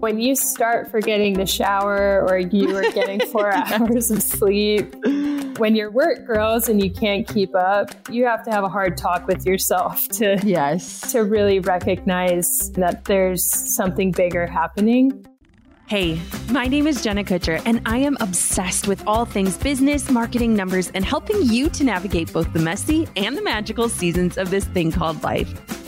When you start forgetting to shower or you are getting four hours of sleep, when your work grows and you can't keep up, you have to have a hard talk with yourself to yes to really recognize that there's something bigger happening. Hey, my name is Jenna Kutcher, and I am obsessed with all things business, marketing, numbers, and helping you to navigate both the messy and the magical seasons of this thing called life.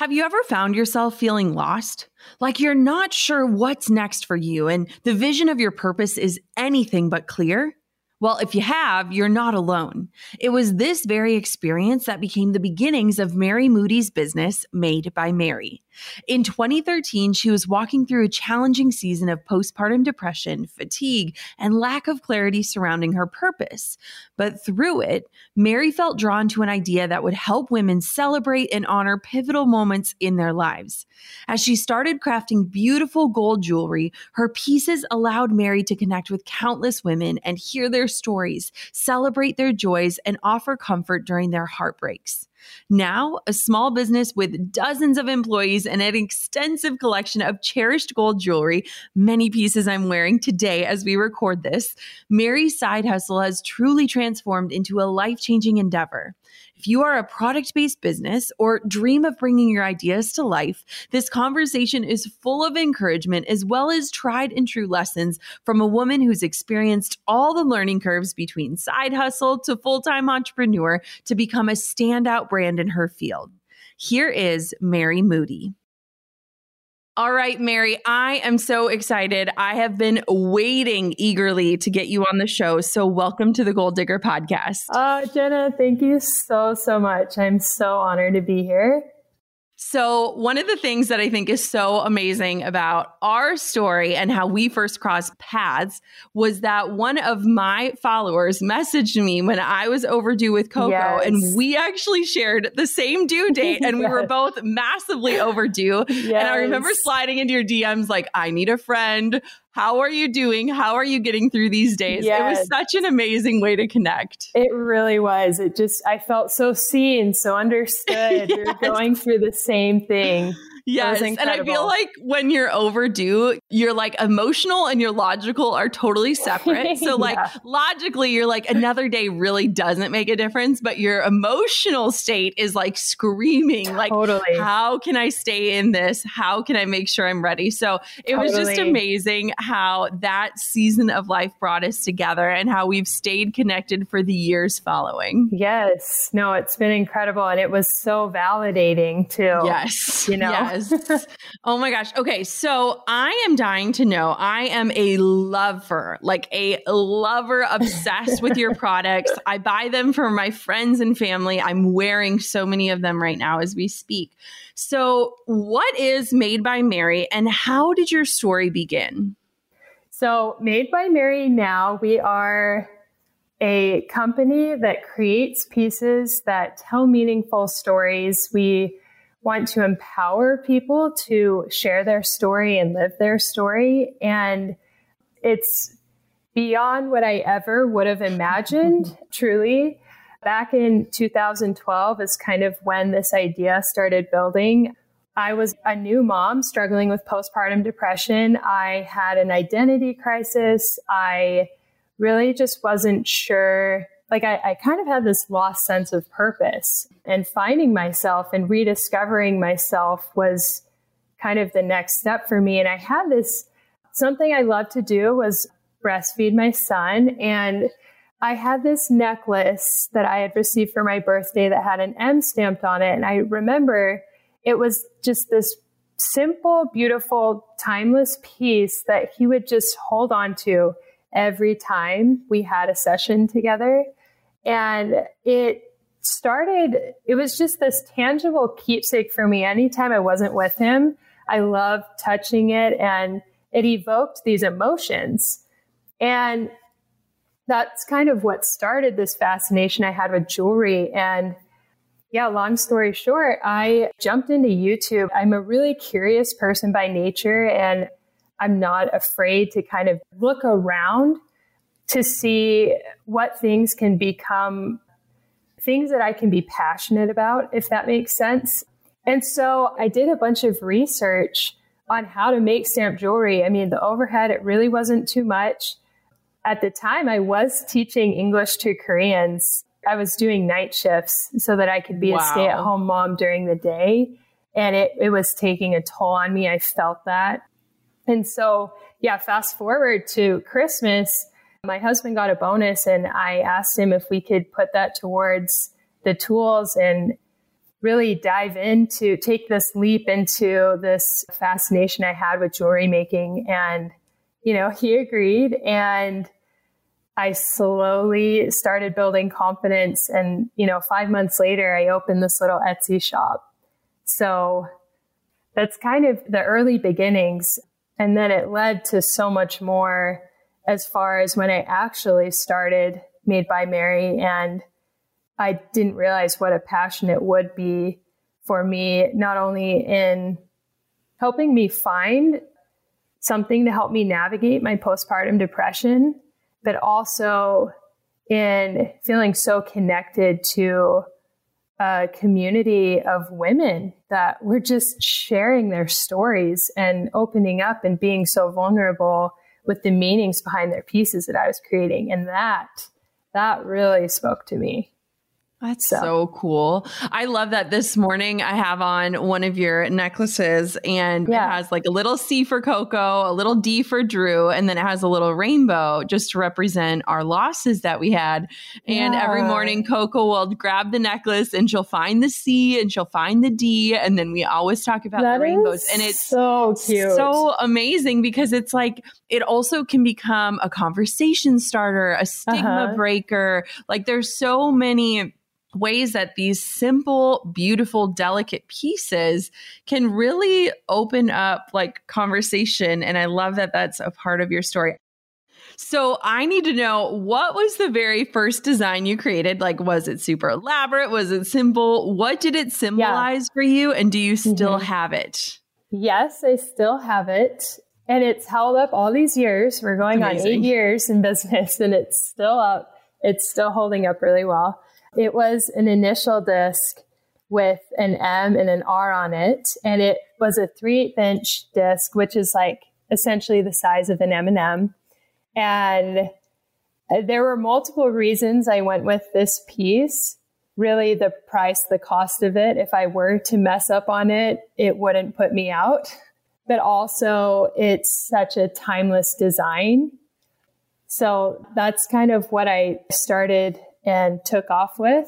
Have you ever found yourself feeling lost? Like you're not sure what's next for you and the vision of your purpose is anything but clear? Well, if you have, you're not alone. It was this very experience that became the beginnings of Mary Moody's business, Made by Mary. In 2013, she was walking through a challenging season of postpartum depression, fatigue, and lack of clarity surrounding her purpose. But through it, Mary felt drawn to an idea that would help women celebrate and honor pivotal moments in their lives. As she started crafting beautiful gold jewelry, her pieces allowed Mary to connect with countless women and hear their stories, celebrate their joys, and offer comfort during their heartbreaks. Now, a small business with dozens of employees and an extensive collection of cherished gold jewelry, many pieces I'm wearing today as we record this, Mary's side hustle has truly transformed into a life changing endeavor. If you are a product based business or dream of bringing your ideas to life, this conversation is full of encouragement as well as tried and true lessons from a woman who's experienced all the learning curves between side hustle to full time entrepreneur to become a standout brand in her field. Here is Mary Moody. All right, Mary, I am so excited. I have been waiting eagerly to get you on the show. So, welcome to the Goal Digger podcast. Oh, Jenna, thank you so, so much. I'm so honored to be here. So, one of the things that I think is so amazing about our story and how we first crossed paths was that one of my followers messaged me when I was overdue with Coco, yes. and we actually shared the same due date, and yes. we were both massively overdue. Yes. And I remember sliding into your DMs like, I need a friend. How are you doing? How are you getting through these days? Yes. It was such an amazing way to connect. It really was. It just, I felt so seen, so understood. yes. You're going through the same thing. Yes. And I feel like when you're overdue, you're like emotional and your logical are totally separate. So, like, yeah. logically, you're like, another day really doesn't make a difference, but your emotional state is like screaming, like, totally. how can I stay in this? How can I make sure I'm ready? So, it totally. was just amazing how that season of life brought us together and how we've stayed connected for the years following. Yes. No, it's been incredible. And it was so validating, too. Yes. You know, Yes. oh my gosh. Okay. So I am dying to know. I am a lover, like a lover obsessed with your products. I buy them for my friends and family. I'm wearing so many of them right now as we speak. So, what is Made by Mary and how did your story begin? So, Made by Mary now, we are a company that creates pieces that tell meaningful stories. We want to empower people to share their story and live their story. And it's beyond what I ever would have imagined, truly. Back in 2012 is kind of when this idea started building. I was a new mom struggling with postpartum depression. I had an identity crisis. I really just wasn't sure. Like, I, I kind of had this lost sense of purpose, and finding myself and rediscovering myself was kind of the next step for me. And I had this something I loved to do was breastfeed my son. And I had this necklace that I had received for my birthday that had an M stamped on it. And I remember it was just this simple, beautiful, timeless piece that he would just hold on to every time we had a session together. And it started, it was just this tangible keepsake for me. Anytime I wasn't with him, I loved touching it and it evoked these emotions. And that's kind of what started this fascination I had with jewelry. And yeah, long story short, I jumped into YouTube. I'm a really curious person by nature, and I'm not afraid to kind of look around to see what things can become things that I can be passionate about, if that makes sense. And so I did a bunch of research on how to make stamp jewelry. I mean, the overhead, it really wasn't too much. At the time, I was teaching English to Koreans. I was doing night shifts so that I could be wow. a stay at home mom during the day. And it, it was taking a toll on me. I felt that. And so, yeah, fast forward to Christmas, my husband got a bonus and I asked him if we could put that towards the tools and really dive into take this leap into this fascination I had with jewelry making. And, you know, he agreed and I slowly started building confidence. And, you know, five months later, I opened this little Etsy shop. So that's kind of the early beginnings. And then it led to so much more as far as when I actually started Made by Mary. And I didn't realize what a passion it would be for me, not only in helping me find something to help me navigate my postpartum depression, but also in feeling so connected to a community of women that were just sharing their stories and opening up and being so vulnerable with the meanings behind their pieces that I was creating. And that, that really spoke to me. That's so. so. cool. I love that this morning I have on one of your necklaces and yeah. it has like a little C for Coco, a little D for Drew, and then it has a little rainbow just to represent our losses that we had. And yeah. every morning Coco will grab the necklace and she'll find the C and she'll find the D. And then we always talk about that the rainbows. And it's so cute. So amazing because it's like it also can become a conversation starter, a stigma uh-huh. breaker. Like there's so many ways that these simple, beautiful, delicate pieces can really open up like conversation. And I love that that's a part of your story. So I need to know what was the very first design you created? Like, was it super elaborate? Was it simple? What did it symbolize yeah. for you? And do you still mm-hmm. have it? Yes, I still have it. And it's held up all these years. We're going on eight years in business and it's still up. It's still holding up really well. It was an initial disc with an M and an R on it, and it was a three inch disc, which is like essentially the size of an M&M. And there were multiple reasons I went with this piece. Really, the price, the cost of it. If I were to mess up on it, it wouldn't put me out. But also, it's such a timeless design. So that's kind of what I started and took off with.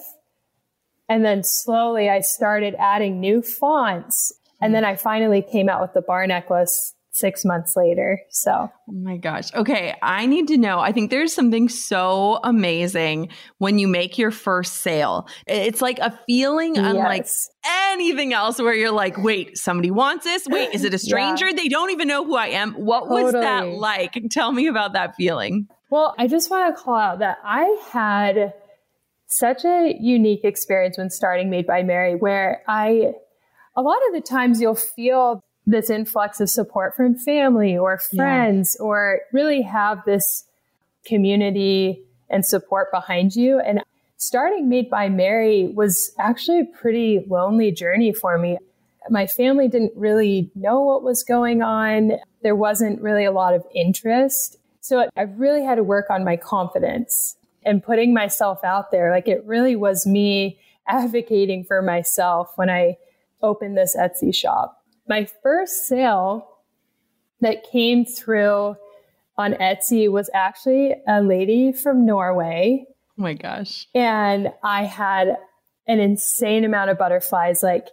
And then slowly I started adding new fonts And then I finally came out with the bar necklace six months later. So, oh my gosh. Okay. I need to know. I think there's something so amazing when you make your first sale. It's like a feeling yes. unlike anything else where you're like, wait, somebody wants this. Wait, is it a stranger? yeah. They don't even know who I am. What totally. was that like? Tell me about that feeling. Well, I just want to call out that I had such a unique experience when starting Made by Mary where I, a lot of the times you'll feel this influx of support from family or friends yeah. or really have this community and support behind you. And starting Made by Mary was actually a pretty lonely journey for me. My family didn't really know what was going on. There wasn't really a lot of interest. So I really had to work on my confidence and putting myself out there. Like it really was me advocating for myself when I opened this Etsy shop my first sale that came through on Etsy was actually a lady from Norway. Oh my gosh. And I had an insane amount of butterflies. Like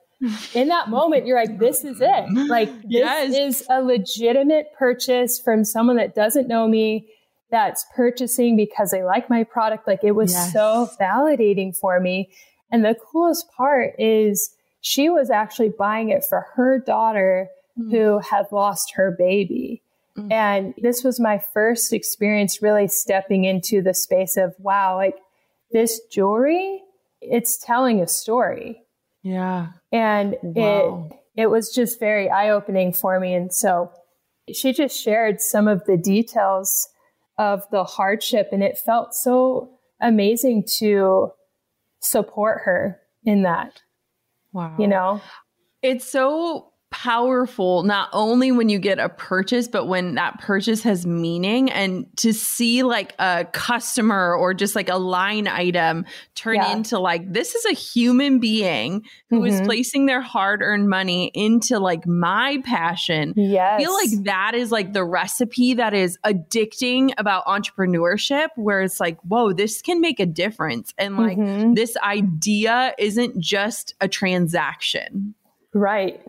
in that moment, you're like, this is it. Like, this yes. is a legitimate purchase from someone that doesn't know me, that's purchasing because they like my product. Like, it was yes. so validating for me. And the coolest part is she was actually buying it for her daughter mm. who had lost her baby. Mm. And this was my first experience really stepping into the space of, wow, like this jewelry, it's telling a story. Yeah. And wow. it, it was just very eye opening for me. And so she just shared some of the details of the hardship and it felt so amazing to support her in that. Wow. You know? It's so powerful not only when you get a purchase but when that purchase has meaning and to see like a customer or just like a line item turn yeah. into like this is a human being who mm-hmm. is placing their hard-earned money into like my passion yes. I feel like that is like the recipe that is addicting about entrepreneurship where it's like whoa this can make a difference and like mm-hmm. this idea isn't just a transaction right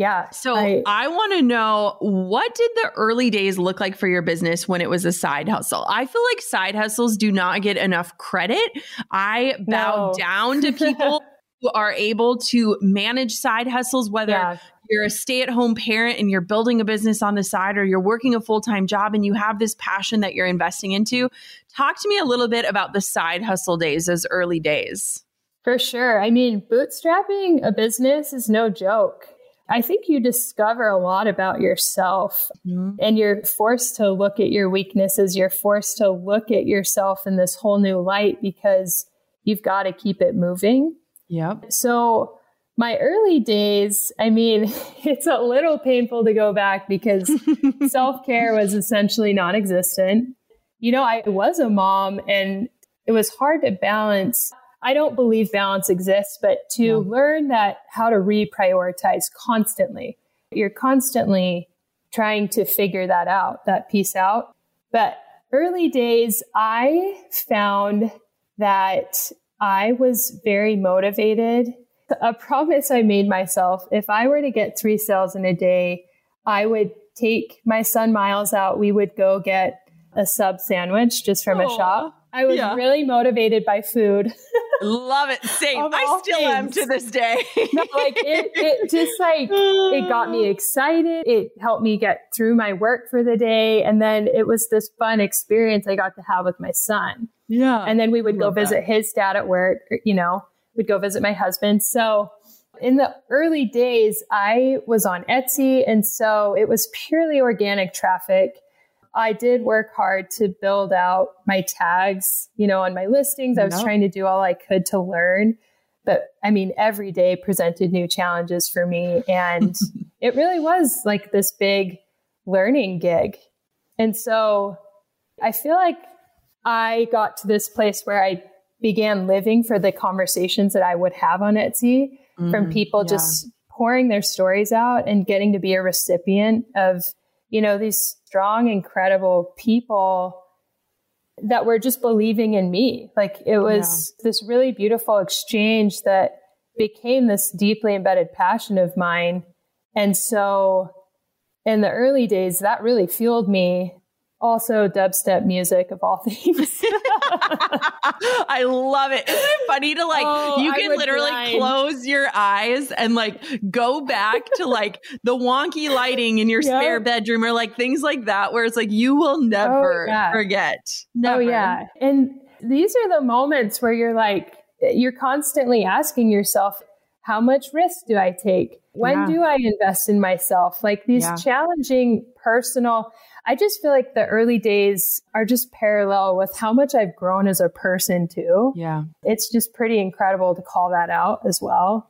yeah. So I, I want to know what did the early days look like for your business when it was a side hustle? I feel like side hustles do not get enough credit. I bow no. down to people who are able to manage side hustles, whether yeah. you're a stay at home parent and you're building a business on the side or you're working a full time job and you have this passion that you're investing into. Talk to me a little bit about the side hustle days, those early days. For sure. I mean, bootstrapping a business is no joke. I think you discover a lot about yourself mm-hmm. and you're forced to look at your weaknesses. You're forced to look at yourself in this whole new light because you've got to keep it moving. Yep. So, my early days, I mean, it's a little painful to go back because self care was essentially non existent. You know, I was a mom and it was hard to balance I don't believe balance exists, but to yeah. learn that how to reprioritize constantly. You're constantly trying to figure that out, that piece out. But early days, I found that I was very motivated. A promise I made myself if I were to get three sales in a day, I would take my son Miles out. We would go get a sub sandwich just from Aww. a shop. I was yeah. really motivated by food. Love it. Same. I still things. am to this day. no, like it, it just like it got me excited. It helped me get through my work for the day. And then it was this fun experience I got to have with my son. Yeah. And then we would go visit that. his dad at work, you know, we'd go visit my husband. So in the early days, I was on Etsy. And so it was purely organic traffic. I did work hard to build out my tags, you know, on my listings. I was no. trying to do all I could to learn. But I mean, every day presented new challenges for me. And it really was like this big learning gig. And so I feel like I got to this place where I began living for the conversations that I would have on Etsy mm, from people yeah. just pouring their stories out and getting to be a recipient of, you know, these strong, incredible people that were just believing in me. Like it was yeah. this really beautiful exchange that became this deeply embedded passion of mine. And so in the early days, that really fueled me also dubstep music of all things. I love it. Isn't it funny to like oh, you can literally grind. close your eyes and like go back to like the wonky lighting in your yep. spare bedroom or like things like that where it's like you will oh, never oh, yeah. forget. Oh, never. Oh yeah. And these are the moments where you're like you're constantly asking yourself how much risk do I take? When yeah. do I invest in myself? Like these yeah. challenging personal I just feel like the early days are just parallel with how much I've grown as a person too. Yeah. It's just pretty incredible to call that out as well.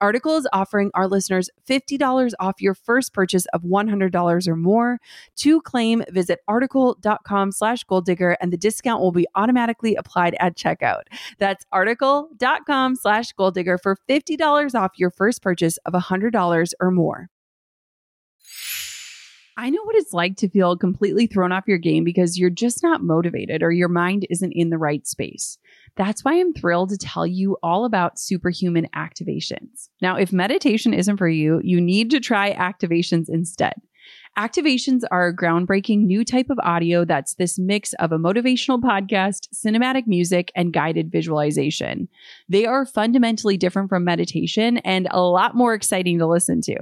Article is offering our listeners $50 off your first purchase of $100 or more. To claim, visit article.com slash goal digger and the discount will be automatically applied at checkout. That's article.com slash goal digger for $50 off your first purchase of $100 or more. I know what it's like to feel completely thrown off your game because you're just not motivated or your mind isn't in the right space. That's why I'm thrilled to tell you all about superhuman activations. Now, if meditation isn't for you, you need to try activations instead. Activations are a groundbreaking new type of audio that's this mix of a motivational podcast, cinematic music, and guided visualization. They are fundamentally different from meditation and a lot more exciting to listen to.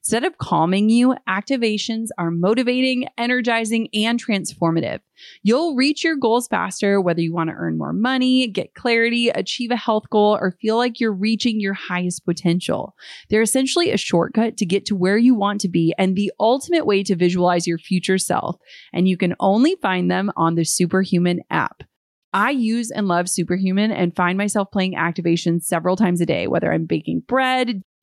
Instead of calming you, activations are motivating, energizing, and transformative. You'll reach your goals faster, whether you want to earn more money, get clarity, achieve a health goal, or feel like you're reaching your highest potential. They're essentially a shortcut to get to where you want to be and the ultimate way to visualize your future self. And you can only find them on the Superhuman app. I use and love Superhuman and find myself playing activations several times a day, whether I'm baking bread,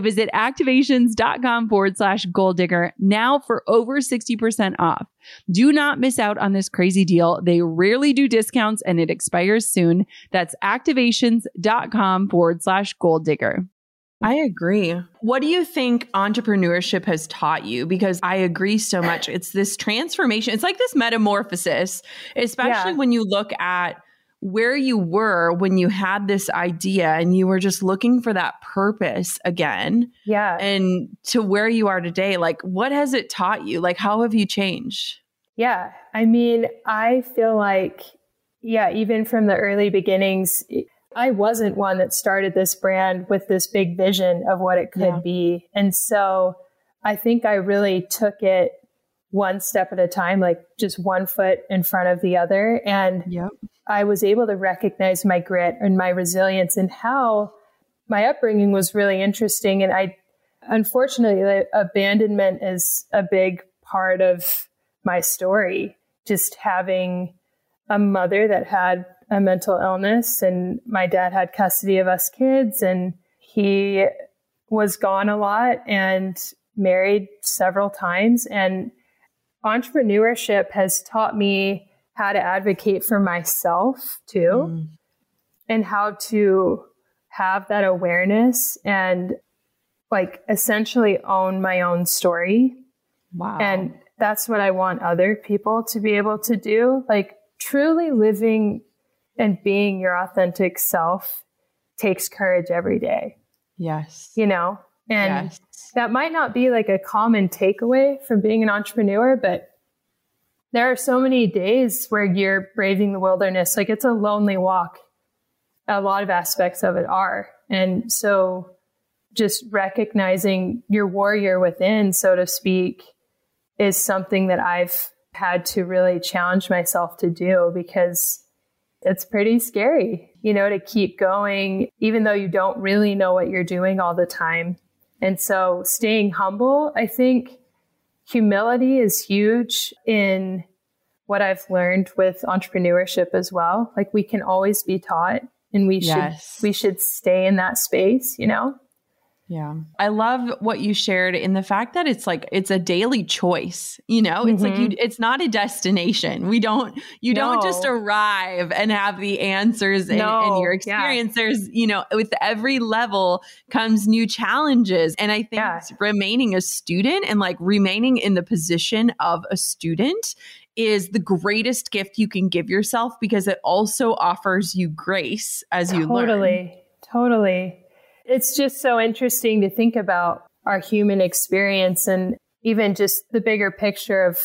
visit activations.com forward slash goal digger now for over 60% off. Do not miss out on this crazy deal. They rarely do discounts and it expires soon. That's activations.com forward slash goal digger. I agree. What do you think entrepreneurship has taught you? Because I agree so much. It's this transformation. It's like this metamorphosis, especially yeah. when you look at where you were when you had this idea and you were just looking for that purpose again. Yeah. And to where you are today, like what has it taught you? Like how have you changed? Yeah. I mean, I feel like, yeah, even from the early beginnings, I wasn't one that started this brand with this big vision of what it could yeah. be. And so I think I really took it one step at a time, like just one foot in front of the other. And yep. I was able to recognize my grit and my resilience and how my upbringing was really interesting. And I, unfortunately, abandonment is a big part of my story. Just having a mother that had a mental illness and my dad had custody of us kids and he was gone a lot and married several times and entrepreneurship has taught me how to advocate for myself too mm. and how to have that awareness and like essentially own my own story. Wow. And that's what I want other people to be able to do. Like truly living and being your authentic self takes courage every day. Yes. You know, and yes. that might not be like a common takeaway from being an entrepreneur, but there are so many days where you're braving the wilderness. Like it's a lonely walk. A lot of aspects of it are. And so just recognizing your warrior within, so to speak, is something that I've had to really challenge myself to do because it's pretty scary, you know, to keep going, even though you don't really know what you're doing all the time. And so staying humble, I think humility is huge in what I've learned with entrepreneurship as well. Like we can always be taught and we yes. should we should stay in that space, you know? Yeah. I love what you shared in the fact that it's like it's a daily choice, you know? It's mm-hmm. like you mm-hmm. it's not a destination. We don't you no. don't just arrive and have the answers in, no. in your experience. Yeah. There's, you know, with every level comes new challenges. And I think yeah. remaining a student and like remaining in the position of a student is the greatest gift you can give yourself because it also offers you grace as totally, you learn. Totally. Totally. It's just so interesting to think about our human experience and even just the bigger picture of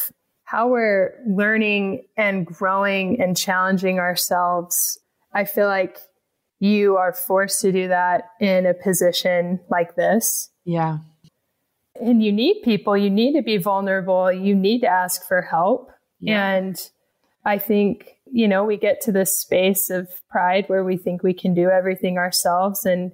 how we're learning and growing and challenging ourselves. I feel like you are forced to do that in a position like this. Yeah. And you need people, you need to be vulnerable, you need to ask for help. Yeah. And I think, you know, we get to this space of pride where we think we can do everything ourselves and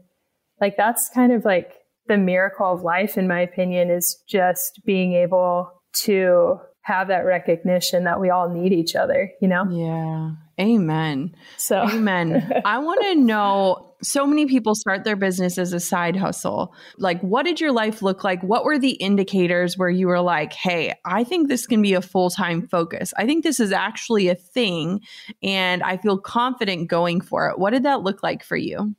like that's kind of like the miracle of life, in my opinion, is just being able to have that recognition that we all need each other, you know? Yeah. Amen. So, amen. I want to know so many people start their business as a side hustle. Like, what did your life look like? What were the indicators where you were like, hey, I think this can be a full time focus? I think this is actually a thing and I feel confident going for it. What did that look like for you?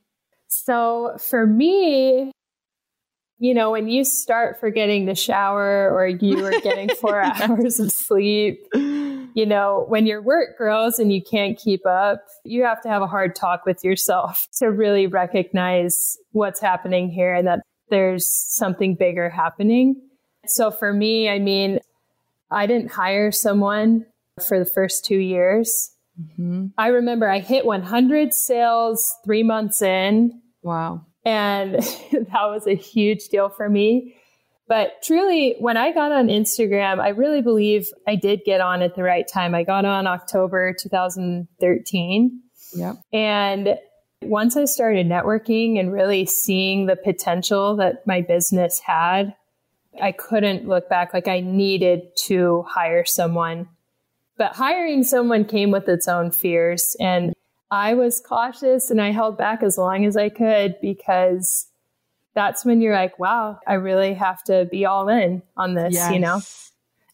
So for me, you know, when you start forgetting to shower or you are getting four hours of sleep, you know, when your work grows and you can't keep up, you have to have a hard talk with yourself to really recognize what's happening here and that there's something bigger happening. So for me, I mean, I didn't hire someone for the first two years. Mm-hmm. I remember I hit 100 sales three months in Wow. And that was a huge deal for me. But truly, when I got on Instagram, I really believe I did get on at the right time. I got on October 2013. Yep. And once I started networking and really seeing the potential that my business had, I couldn't look back. Like I needed to hire someone. But hiring someone came with its own fears. And I was cautious and I held back as long as I could because that's when you're like, wow, I really have to be all in on this, yes. you know?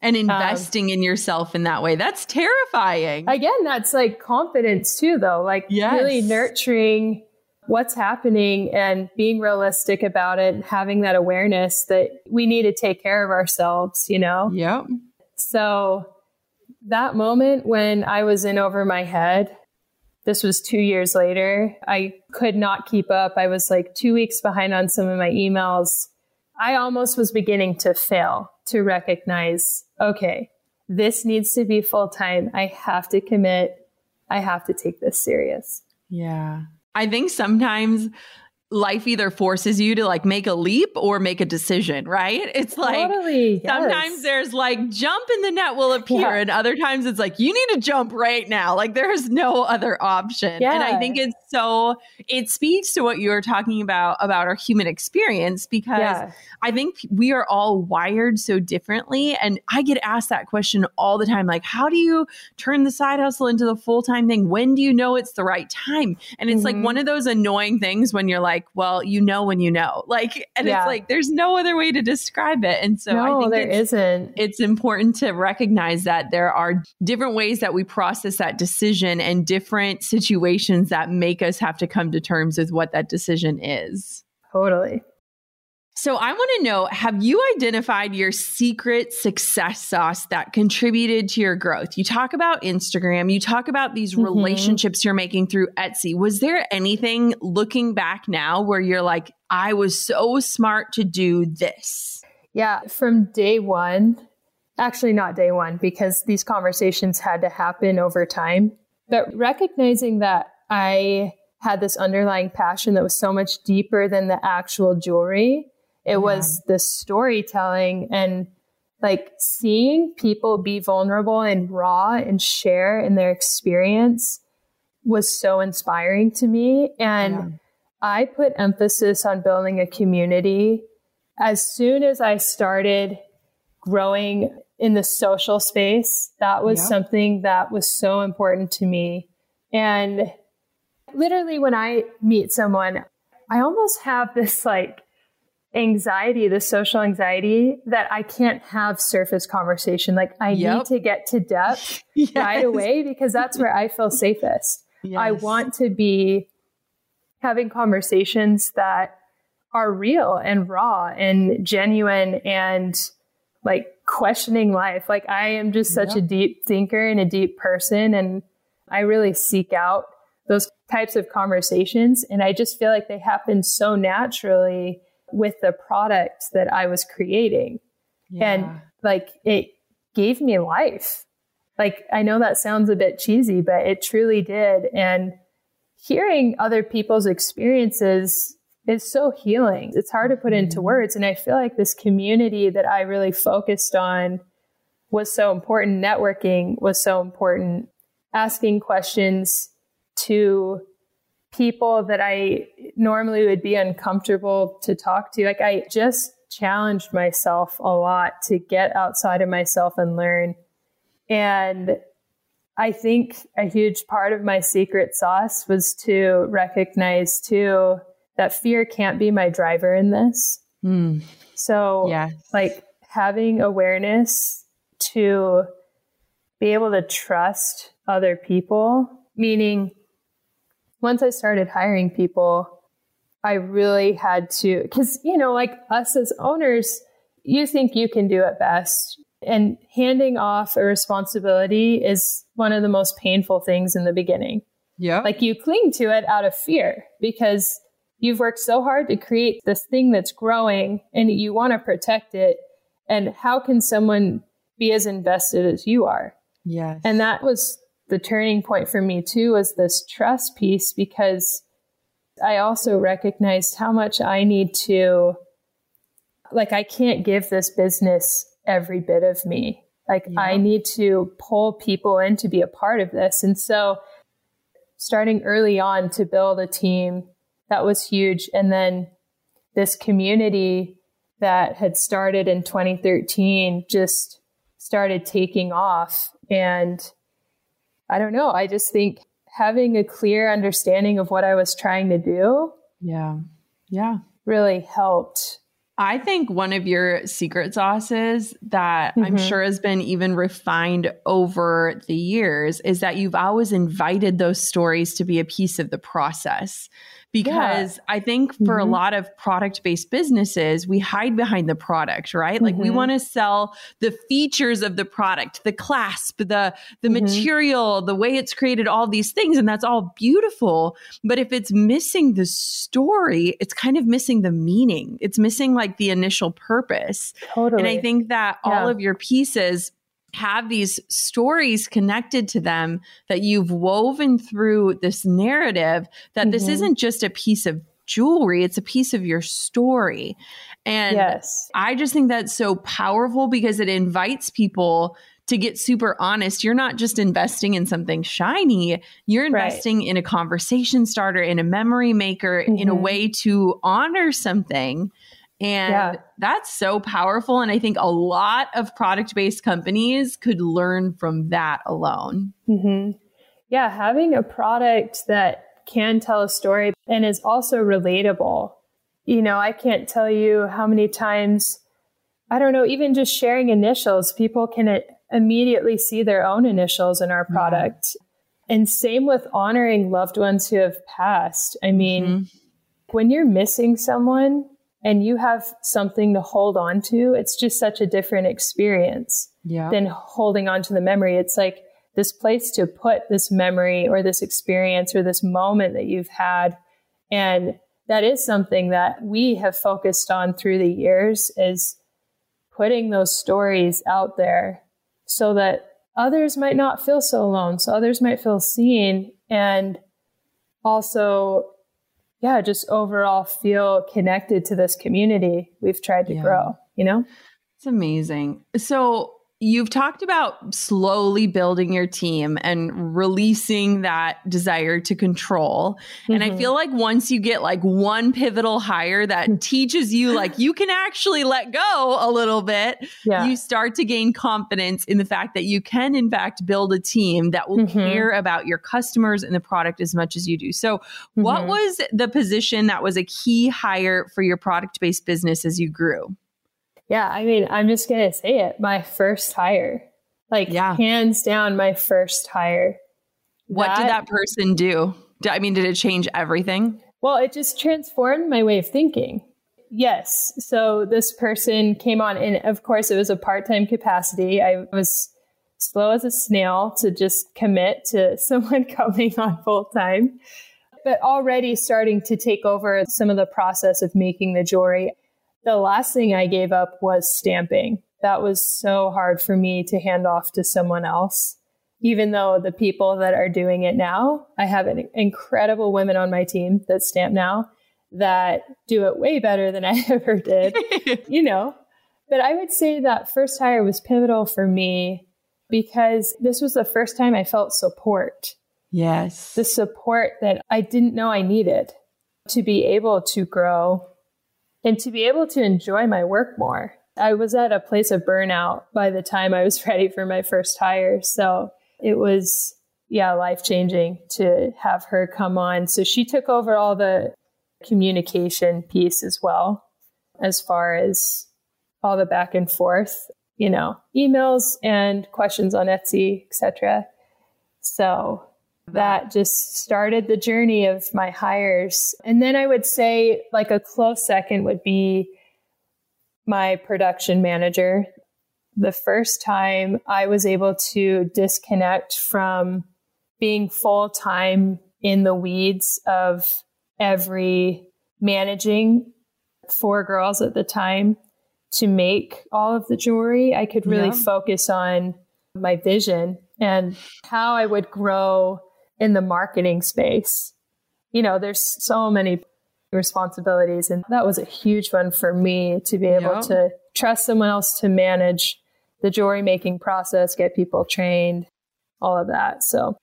And investing um, in yourself in that way. That's terrifying. Again, that's like confidence too, though. Like yes. really nurturing what's happening and being realistic about it and having that awareness that we need to take care of ourselves, you know? Yep. So that moment when I was in over my head, this was two years later. I could not keep up. I was like two weeks behind on some of my emails. I almost was beginning to fail to recognize, okay, this needs to be full time. I have to commit. I have to take this serious. Yeah. I think sometimes life either forces you to like make a leap or make a decision, right? It's like totally, yes. sometimes there's like jump in the net will appear, yeah. and other times it's like you need to jump right now. Like there's no other option. Yeah. And I think it's so it speaks to what you were talking about about our human experience because yeah. I think we are all wired so differently. And I get asked that question all the time like, how do you turn the side hustle into the full time thing? When do you know it's the right time? And it's mm-hmm. like one of those annoying things when you're like, like, well, you know when you know. Like and yeah. it's like there's no other way to describe it. And so no, I think there it's, isn't. it's important to recognize that there are different ways that we process that decision and different situations that make us have to come to terms with what that decision is. Totally. So I want to know have you identified your secret success sauce that contributed to your growth? You talk about Instagram, you talk about these mm-hmm. relationships you're making through Etsy. Was there anything looking back now where you're like, I was so smart to do this? Yeah, from day one, actually, not day one, because these conversations had to happen over time, but recognizing that I had this underlying passion that was so much deeper than the actual jewelry it yeah. was the storytelling and like seeing people be vulnerable and raw and share in their experience was so inspiring to me. And yeah. I put emphasis on building a community as soon as I started growing in the social space. That was yeah. something that was so important to me. And literally, when I meet someone, I almost have this like anxiety, the social anxiety that I can't have surface conversation. Like I yep. need to get to depth yes. right away because that's where I feel safest. Yes. I want to be having conversations that are real and raw and genuine and like questioning life. Like I am just such yep. a deep thinker and a deep person and I really seek out those types of conversations and I just feel like they happen so naturally with the product that I was creating. Yeah. And like it gave me life. Like I know that sounds a bit cheesy, but it truly did. And hearing other people's experiences is so healing. It's hard to put into mm-hmm. words. And I feel like this community that I really focused on was so important. Networking was so important. Asking questions to people that I normally would be uncomfortable to talk to. Like I just challenged myself a lot to get outside of myself and learn. And I think a huge part of my secret sauce was to recognize too that fear can't be my driver in this. Mm. So, yeah. like having awareness to be able to trust other people, meaning once I started hiring people, I really had to, because, you know, like us as owners, you think you can do it best. And handing off a responsibility is one of the most painful things in the beginning. Yeah. Like you cling to it out of fear because you've worked so hard to create this thing that's growing and you want to protect it. And how can someone be as invested as you are? Yes. And that was the turning point for me too was this trust piece because I also recognized how much I need to, like, I can't give this business every bit of me. Like, yeah. I need to pull people in to be a part of this. And so, starting early on to build a team, that was huge. And then this community that had started in 2013 just started taking off. And I don't know. I just think having a clear understanding of what I was trying to do. Yeah. Yeah. Really helped. I think one of your secret sauces that mm-hmm. I'm sure has been even refined over the years is that you've always invited those stories to be a piece of the process because yeah. I think for mm-hmm. a lot of product based businesses, we hide behind the product, right? Like mm-hmm. we want to sell the features of the product, the clasp, the the mm-hmm. material, the way it's created, all these things, and that's all beautiful. But if it's missing the story, it's kind of missing the meaning. It's missing like the initial purpose. Totally. And I think that yeah. all of your pieces have these stories connected to them that you've woven through this narrative that mm-hmm. this isn't just a piece of jewelry it's a piece of your story and yes. i just think that's so powerful because it invites people to get super honest you're not just investing in something shiny you're investing right. in a conversation starter in a memory maker mm-hmm. in a mm-hmm. way to honor something and yeah. that's so powerful. And I think a lot of product based companies could learn from that alone. Mm-hmm. Yeah, having a product that can tell a story and is also relatable. You know, I can't tell you how many times, I don't know, even just sharing initials, people can immediately see their own initials in our product. Mm-hmm. And same with honoring loved ones who have passed. I mean, mm-hmm. when you're missing someone and you have something to hold on to, it's just such a different experience yeah. than holding on to the memory. It's like, this place to put this memory or this experience or this moment that you've had. And that is something that we have focused on through the years is putting those stories out there so that others might not feel so alone. So others might feel seen and also, yeah, just overall feel connected to this community we've tried to yeah. grow, you know? It's amazing. So You've talked about slowly building your team and releasing that desire to control. Mm-hmm. And I mm-hmm. feel like once you get like one pivotal hire that teaches you like you can actually let go a little bit, yeah. you start to gain confidence in the fact that you can in fact build a team that will mm-hmm. care about your customers and the product as much as you do. So, mm-hmm. what was the position that was a key hire for your product-based business as you grew? Yeah, I mean, I'm just going to say it. My first hire. Like yeah. hands down my first hire. What that, did that person do? I mean, did it change everything? Well, it just transformed my way of thinking. Yes. So this person came on, and of course, it was a part time capacity. I was slow as a snail to just commit to someone coming on full time, but already starting to take over some of the process of making the jewelry the last thing I gave up was stamping. That was so hard for me to hand off to someone else. Even though the people that are doing it now, I have an incredible women on my team that stamp now that do it way better than I ever did, you know. But I would say that first hire was pivotal for me because this was the first time I felt support. Yes. The support that I didn't know I needed to be able to grow and to be able to enjoy my work more. I was at a place of burnout by the time I was ready for my first hire. So it was, yeah, life changing to have her come on. So she took over all the communication piece as well, as far as all the back and forth, you know, emails and questions on Etsy, etc. So that just started the journey of my hires. And then I would say, like, a close second would be my production manager. The first time I was able to disconnect from being full time in the weeds of every managing four girls at the time to make all of the jewelry, I could really yeah. focus on my vision and how I would grow in the marketing space. You know, there's so many responsibilities, and that was a huge one for me to be able yep. to trust someone else to manage the jewelry making process, get people trained, all of that. So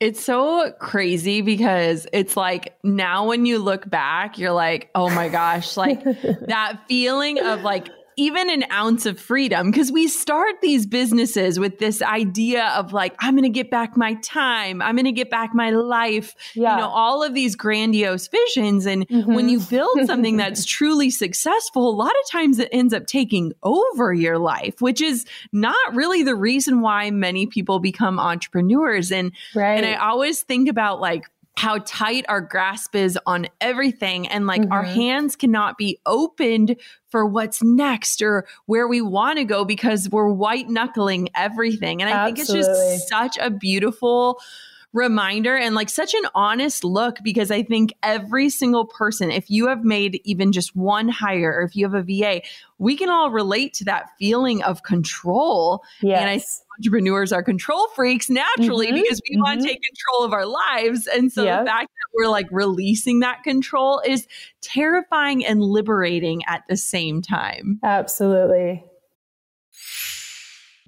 it's so crazy because it's like now when you look back, you're like, oh my gosh, like that feeling of like even an ounce of freedom because we start these businesses with this idea of like i'm going to get back my time i'm going to get back my life yeah. you know all of these grandiose visions and mm-hmm. when you build something that's truly successful a lot of times it ends up taking over your life which is not really the reason why many people become entrepreneurs and right. and i always think about like how tight our grasp is on everything and like mm-hmm. our hands cannot be opened for what's next or where we want to go because we're white knuckling everything and i Absolutely. think it's just such a beautiful reminder and like such an honest look because I think every single person, if you have made even just one hire or if you have a VA, we can all relate to that feeling of control. Yes. And I entrepreneurs are control freaks naturally mm-hmm, because we mm-hmm. want to take control of our lives. And so yep. the fact that we're like releasing that control is terrifying and liberating at the same time. Absolutely.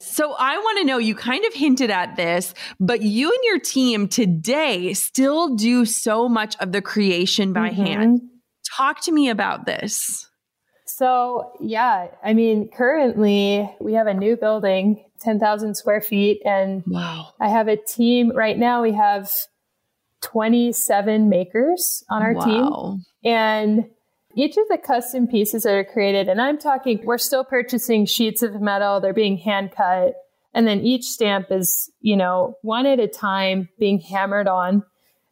So I want to know, you kind of hinted at this, but you and your team today still do so much of the creation by mm-hmm. hand. Talk to me about this. So, yeah, I mean, currently we have a new building, 10,000 square feet, and wow. I have a team right now. We have 27 makers on our wow. team. And each of the custom pieces that are created, and I'm talking, we're still purchasing sheets of metal, they're being hand cut. And then each stamp is, you know, one at a time being hammered on.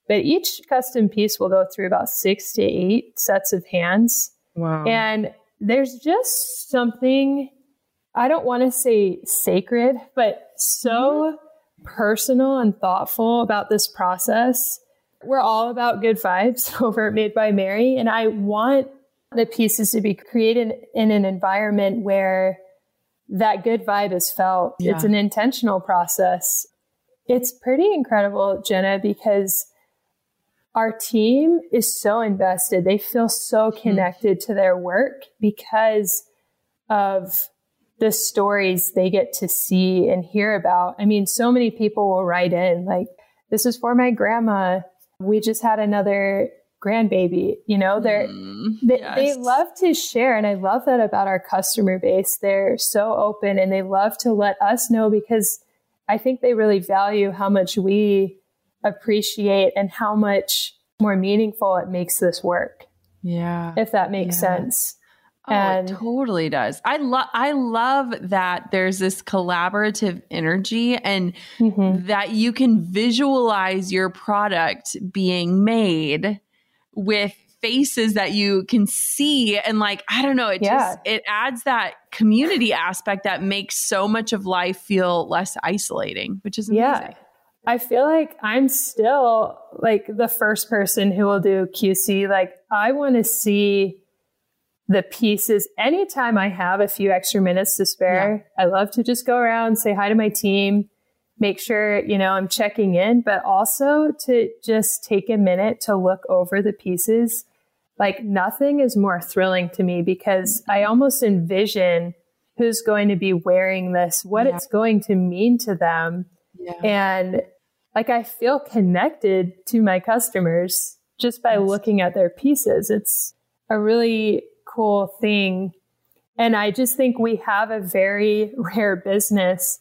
But each custom piece will go through about six to eight sets of hands. Wow. And there's just something, I don't want to say sacred, but so mm-hmm. personal and thoughtful about this process we're all about good vibes over Made by Mary. And I want the pieces to be created in an environment where that good vibe is felt. Yeah. It's an intentional process. It's pretty incredible, Jenna, because our team is so invested. They feel so hmm. connected to their work because of the stories they get to see and hear about. I mean, so many people will write in like, this is for my grandma we just had another grandbaby you know they're mm, they, yes. they love to share and i love that about our customer base they're so open and they love to let us know because i think they really value how much we appreciate and how much more meaningful it makes this work yeah if that makes yeah. sense Oh, and it totally does. I love I love that there's this collaborative energy and mm-hmm. that you can visualize your product being made with faces that you can see and like I don't know, it yeah. just it adds that community aspect that makes so much of life feel less isolating, which is amazing. Yeah. I feel like I'm still like the first person who will do QC. Like I want to see the pieces anytime I have a few extra minutes to spare. Yeah. I love to just go around, say hi to my team, make sure, you know, I'm checking in, but also to just take a minute to look over the pieces. Like nothing is more thrilling to me because I almost envision who's going to be wearing this, what yeah. it's going to mean to them. Yeah. And like I feel connected to my customers just by yes. looking at their pieces. It's a really cool thing. And I just think we have a very rare business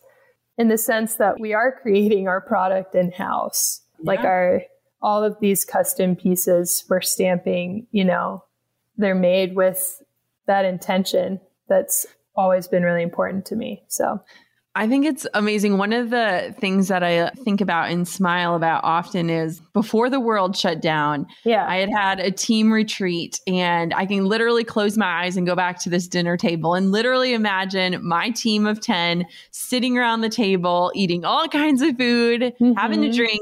in the sense that we are creating our product in house. Yeah. Like our, all of these custom pieces we're stamping, you know, they're made with that intention that's always been really important to me. So I think it's amazing. One of the things that I think about and smile about often is before the world shut down. Yeah. I had had a team retreat and I can literally close my eyes and go back to this dinner table and literally imagine my team of 10 sitting around the table, eating all kinds of food, mm-hmm. having a drink.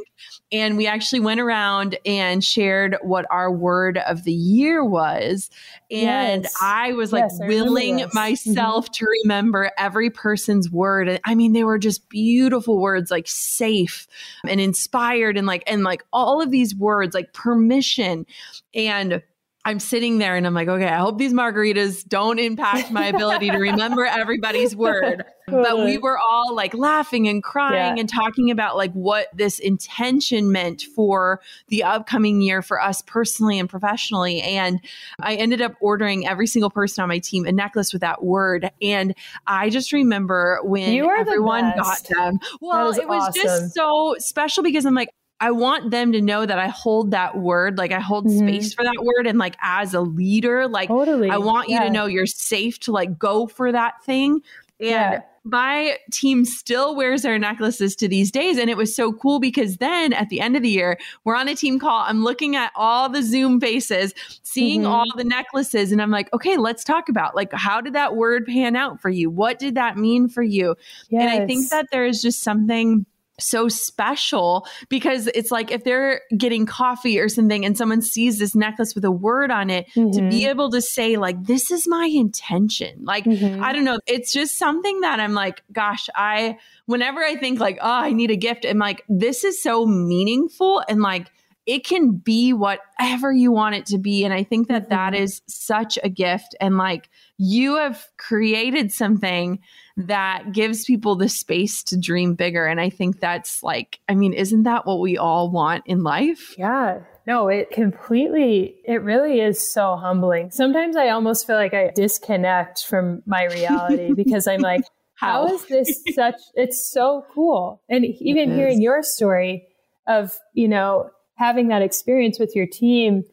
And we actually went around and shared what our word of the year was. And yes. I was like yes, willing mm-hmm. myself mm-hmm. to remember every person's word. And I mean, they were just beautiful words like safe and inspired and like, and like all of these words like permission. And I'm sitting there and I'm like, okay, I hope these margaritas don't impact my ability to remember everybody's word. But we were all like laughing and crying yeah. and talking about like what this intention meant for the upcoming year for us personally and professionally. And I ended up ordering every single person on my team a necklace with that word. And I just remember when everyone got them. Well, it was awesome. just so special because I'm like, I want them to know that I hold that word, like I hold mm-hmm. space for that word. And like as a leader, like totally. I want you to know you're safe to like go for that thing. And yeah. my team still wears their necklaces to these days. And it was so cool because then at the end of the year, we're on a team call. I'm looking at all the Zoom faces, seeing mm-hmm. all the necklaces. And I'm like, okay, let's talk about like, how did that word pan out for you? What did that mean for you? Yes. And I think that there is just something so special because it's like if they're getting coffee or something and someone sees this necklace with a word on it mm-hmm. to be mm-hmm. able to say like this is my intention like mm-hmm. i don't know it's just something that i'm like gosh i whenever i think like oh i need a gift i'm like this is so meaningful and like it can be whatever you want it to be and i think that, that mm-hmm. is such a gift and like you have created something that gives people the space to dream bigger. And I think that's like, I mean, isn't that what we all want in life? Yeah. No, it completely, it really is so humbling. Sometimes I almost feel like I disconnect from my reality because I'm like, how is this such, it's so cool. And even hearing your story of, you know, having that experience with your team,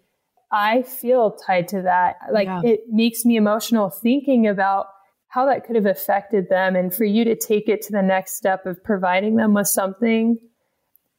I feel tied to that. Like yeah. it makes me emotional thinking about how that could have affected them and for you to take it to the next step of providing them with something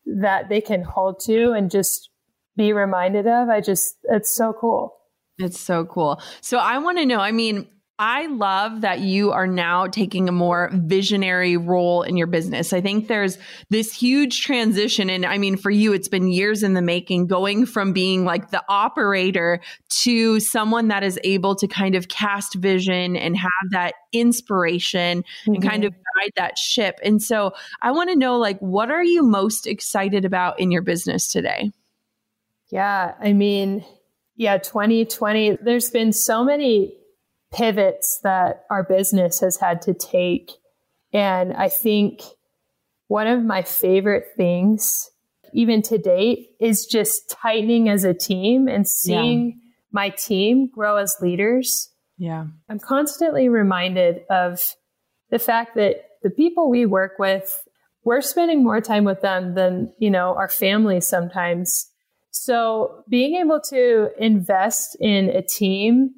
that they can hold to and just be reminded of. I just, it's so cool. It's so cool. So I want to know, I mean, I love that you are now taking a more visionary role in your business. I think there's this huge transition. And I mean, for you, it's been years in the making, going from being like the operator to someone that is able to kind of cast vision and have that inspiration mm-hmm. and kind of guide that ship. And so I want to know, like, what are you most excited about in your business today? Yeah. I mean, yeah, 2020, there's been so many pivots that our business has had to take. And I think one of my favorite things, even to date, is just tightening as a team and seeing yeah. my team grow as leaders. Yeah. I'm constantly reminded of the fact that the people we work with, we're spending more time with them than, you know, our families sometimes. So being able to invest in a team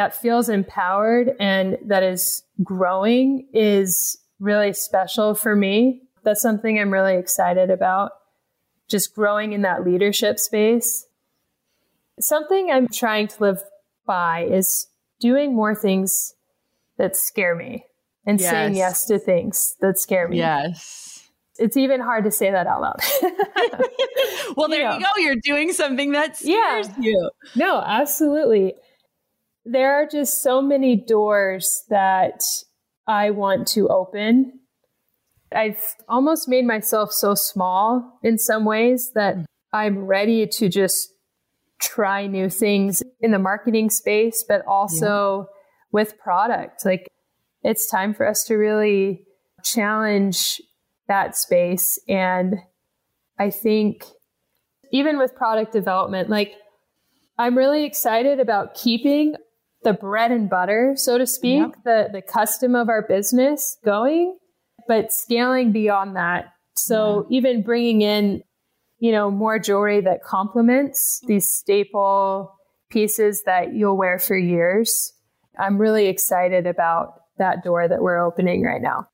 that feels empowered and that is growing is really special for me. That's something I'm really excited about. Just growing in that leadership space. Something I'm trying to live by is doing more things that scare me and yes. saying yes to things that scare me. Yes. It's even hard to say that out loud. well, there you, know. you, go. You're doing something that scares yeah. you. No, absolutely there are just so many doors that I want to open. I've almost made myself so small in some ways that I'm ready to just try new things in the marketing space, but also yeah. with product. Like it's time for us to really challenge that space. And I think even with product development, like I'm really excited about keeping the bread and butter, so to speak, yep. the, the custom of our business going, but scaling beyond that. So yeah. even bringing in, you know, more jewelry that complements these staple pieces that you'll wear for years. I'm really excited about that door that we're opening right now.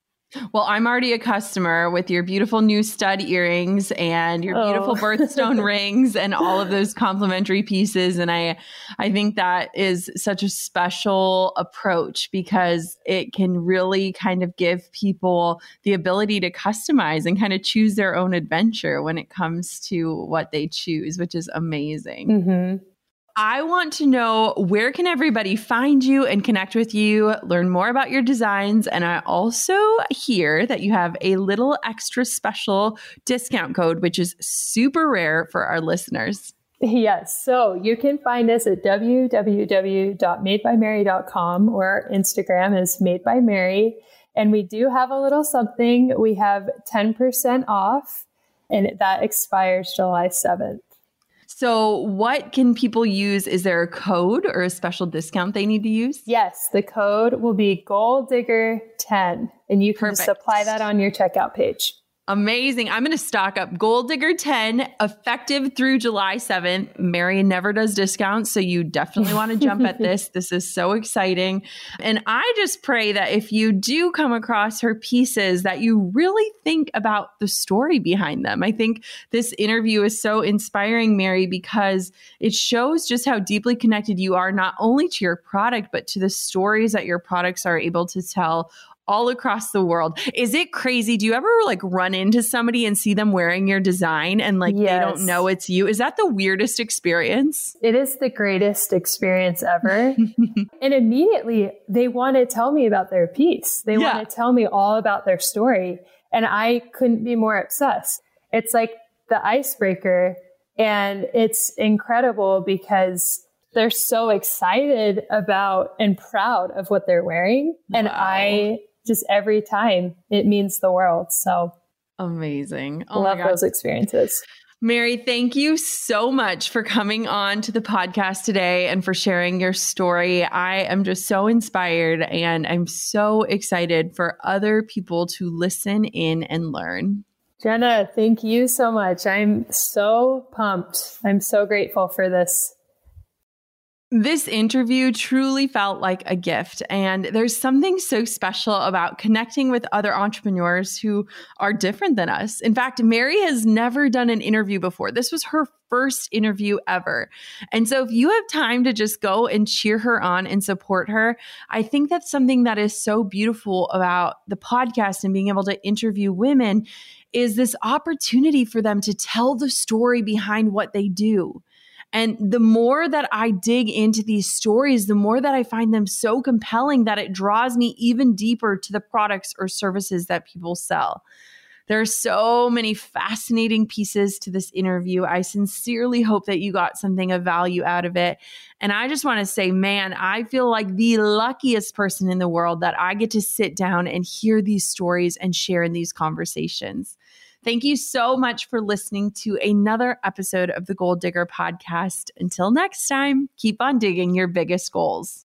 Well, I'm already a customer with your beautiful new stud earrings and your beautiful oh. birthstone rings and all of those complimentary pieces and I I think that is such a special approach because it can really kind of give people the ability to customize and kind of choose their own adventure when it comes to what they choose, which is amazing. Mm-hmm. I want to know where can everybody find you and connect with you, learn more about your designs, and I also hear that you have a little extra special discount code which is super rare for our listeners. Yes. So you can find us at www.madebymary.com or our Instagram is made by Mary. And we do have a little something. We have 10% off and that expires July 7th. So, what can people use? Is there a code or a special discount they need to use? Yes, the code will be Goal Digger 10, and you can Perfect. just apply that on your checkout page. Amazing. I'm going to stock up Goal Digger 10 effective through July 7th. Marion never does discounts, so you definitely want to jump at this. This is so exciting. And I just pray that if you do come across her pieces that you really think about the story behind them. I think this interview is so inspiring, Mary, because it shows just how deeply connected you are not only to your product but to the stories that your products are able to tell all across the world. Is it crazy? Do you ever like run into somebody and see them wearing your design and like yes. they don't know it's you? Is that the weirdest experience? It is the greatest experience ever. and immediately they want to tell me about their piece. They yeah. want to tell me all about their story. And I couldn't be more obsessed. It's like the icebreaker. And it's incredible because they're so excited about and proud of what they're wearing. Wow. And I just every time it means the world. So amazing. Oh love those experiences. Mary, thank you so much for coming on to the podcast today and for sharing your story. I am just so inspired and I'm so excited for other people to listen in and learn. Jenna, thank you so much. I'm so pumped. I'm so grateful for this this interview truly felt like a gift. And there's something so special about connecting with other entrepreneurs who are different than us. In fact, Mary has never done an interview before. This was her first interview ever. And so if you have time to just go and cheer her on and support her, I think that's something that is so beautiful about the podcast and being able to interview women is this opportunity for them to tell the story behind what they do. And the more that I dig into these stories, the more that I find them so compelling that it draws me even deeper to the products or services that people sell. There are so many fascinating pieces to this interview. I sincerely hope that you got something of value out of it. And I just want to say, man, I feel like the luckiest person in the world that I get to sit down and hear these stories and share in these conversations. Thank you so much for listening to another episode of the Goal Digger podcast. Until next time, keep on digging your biggest goals.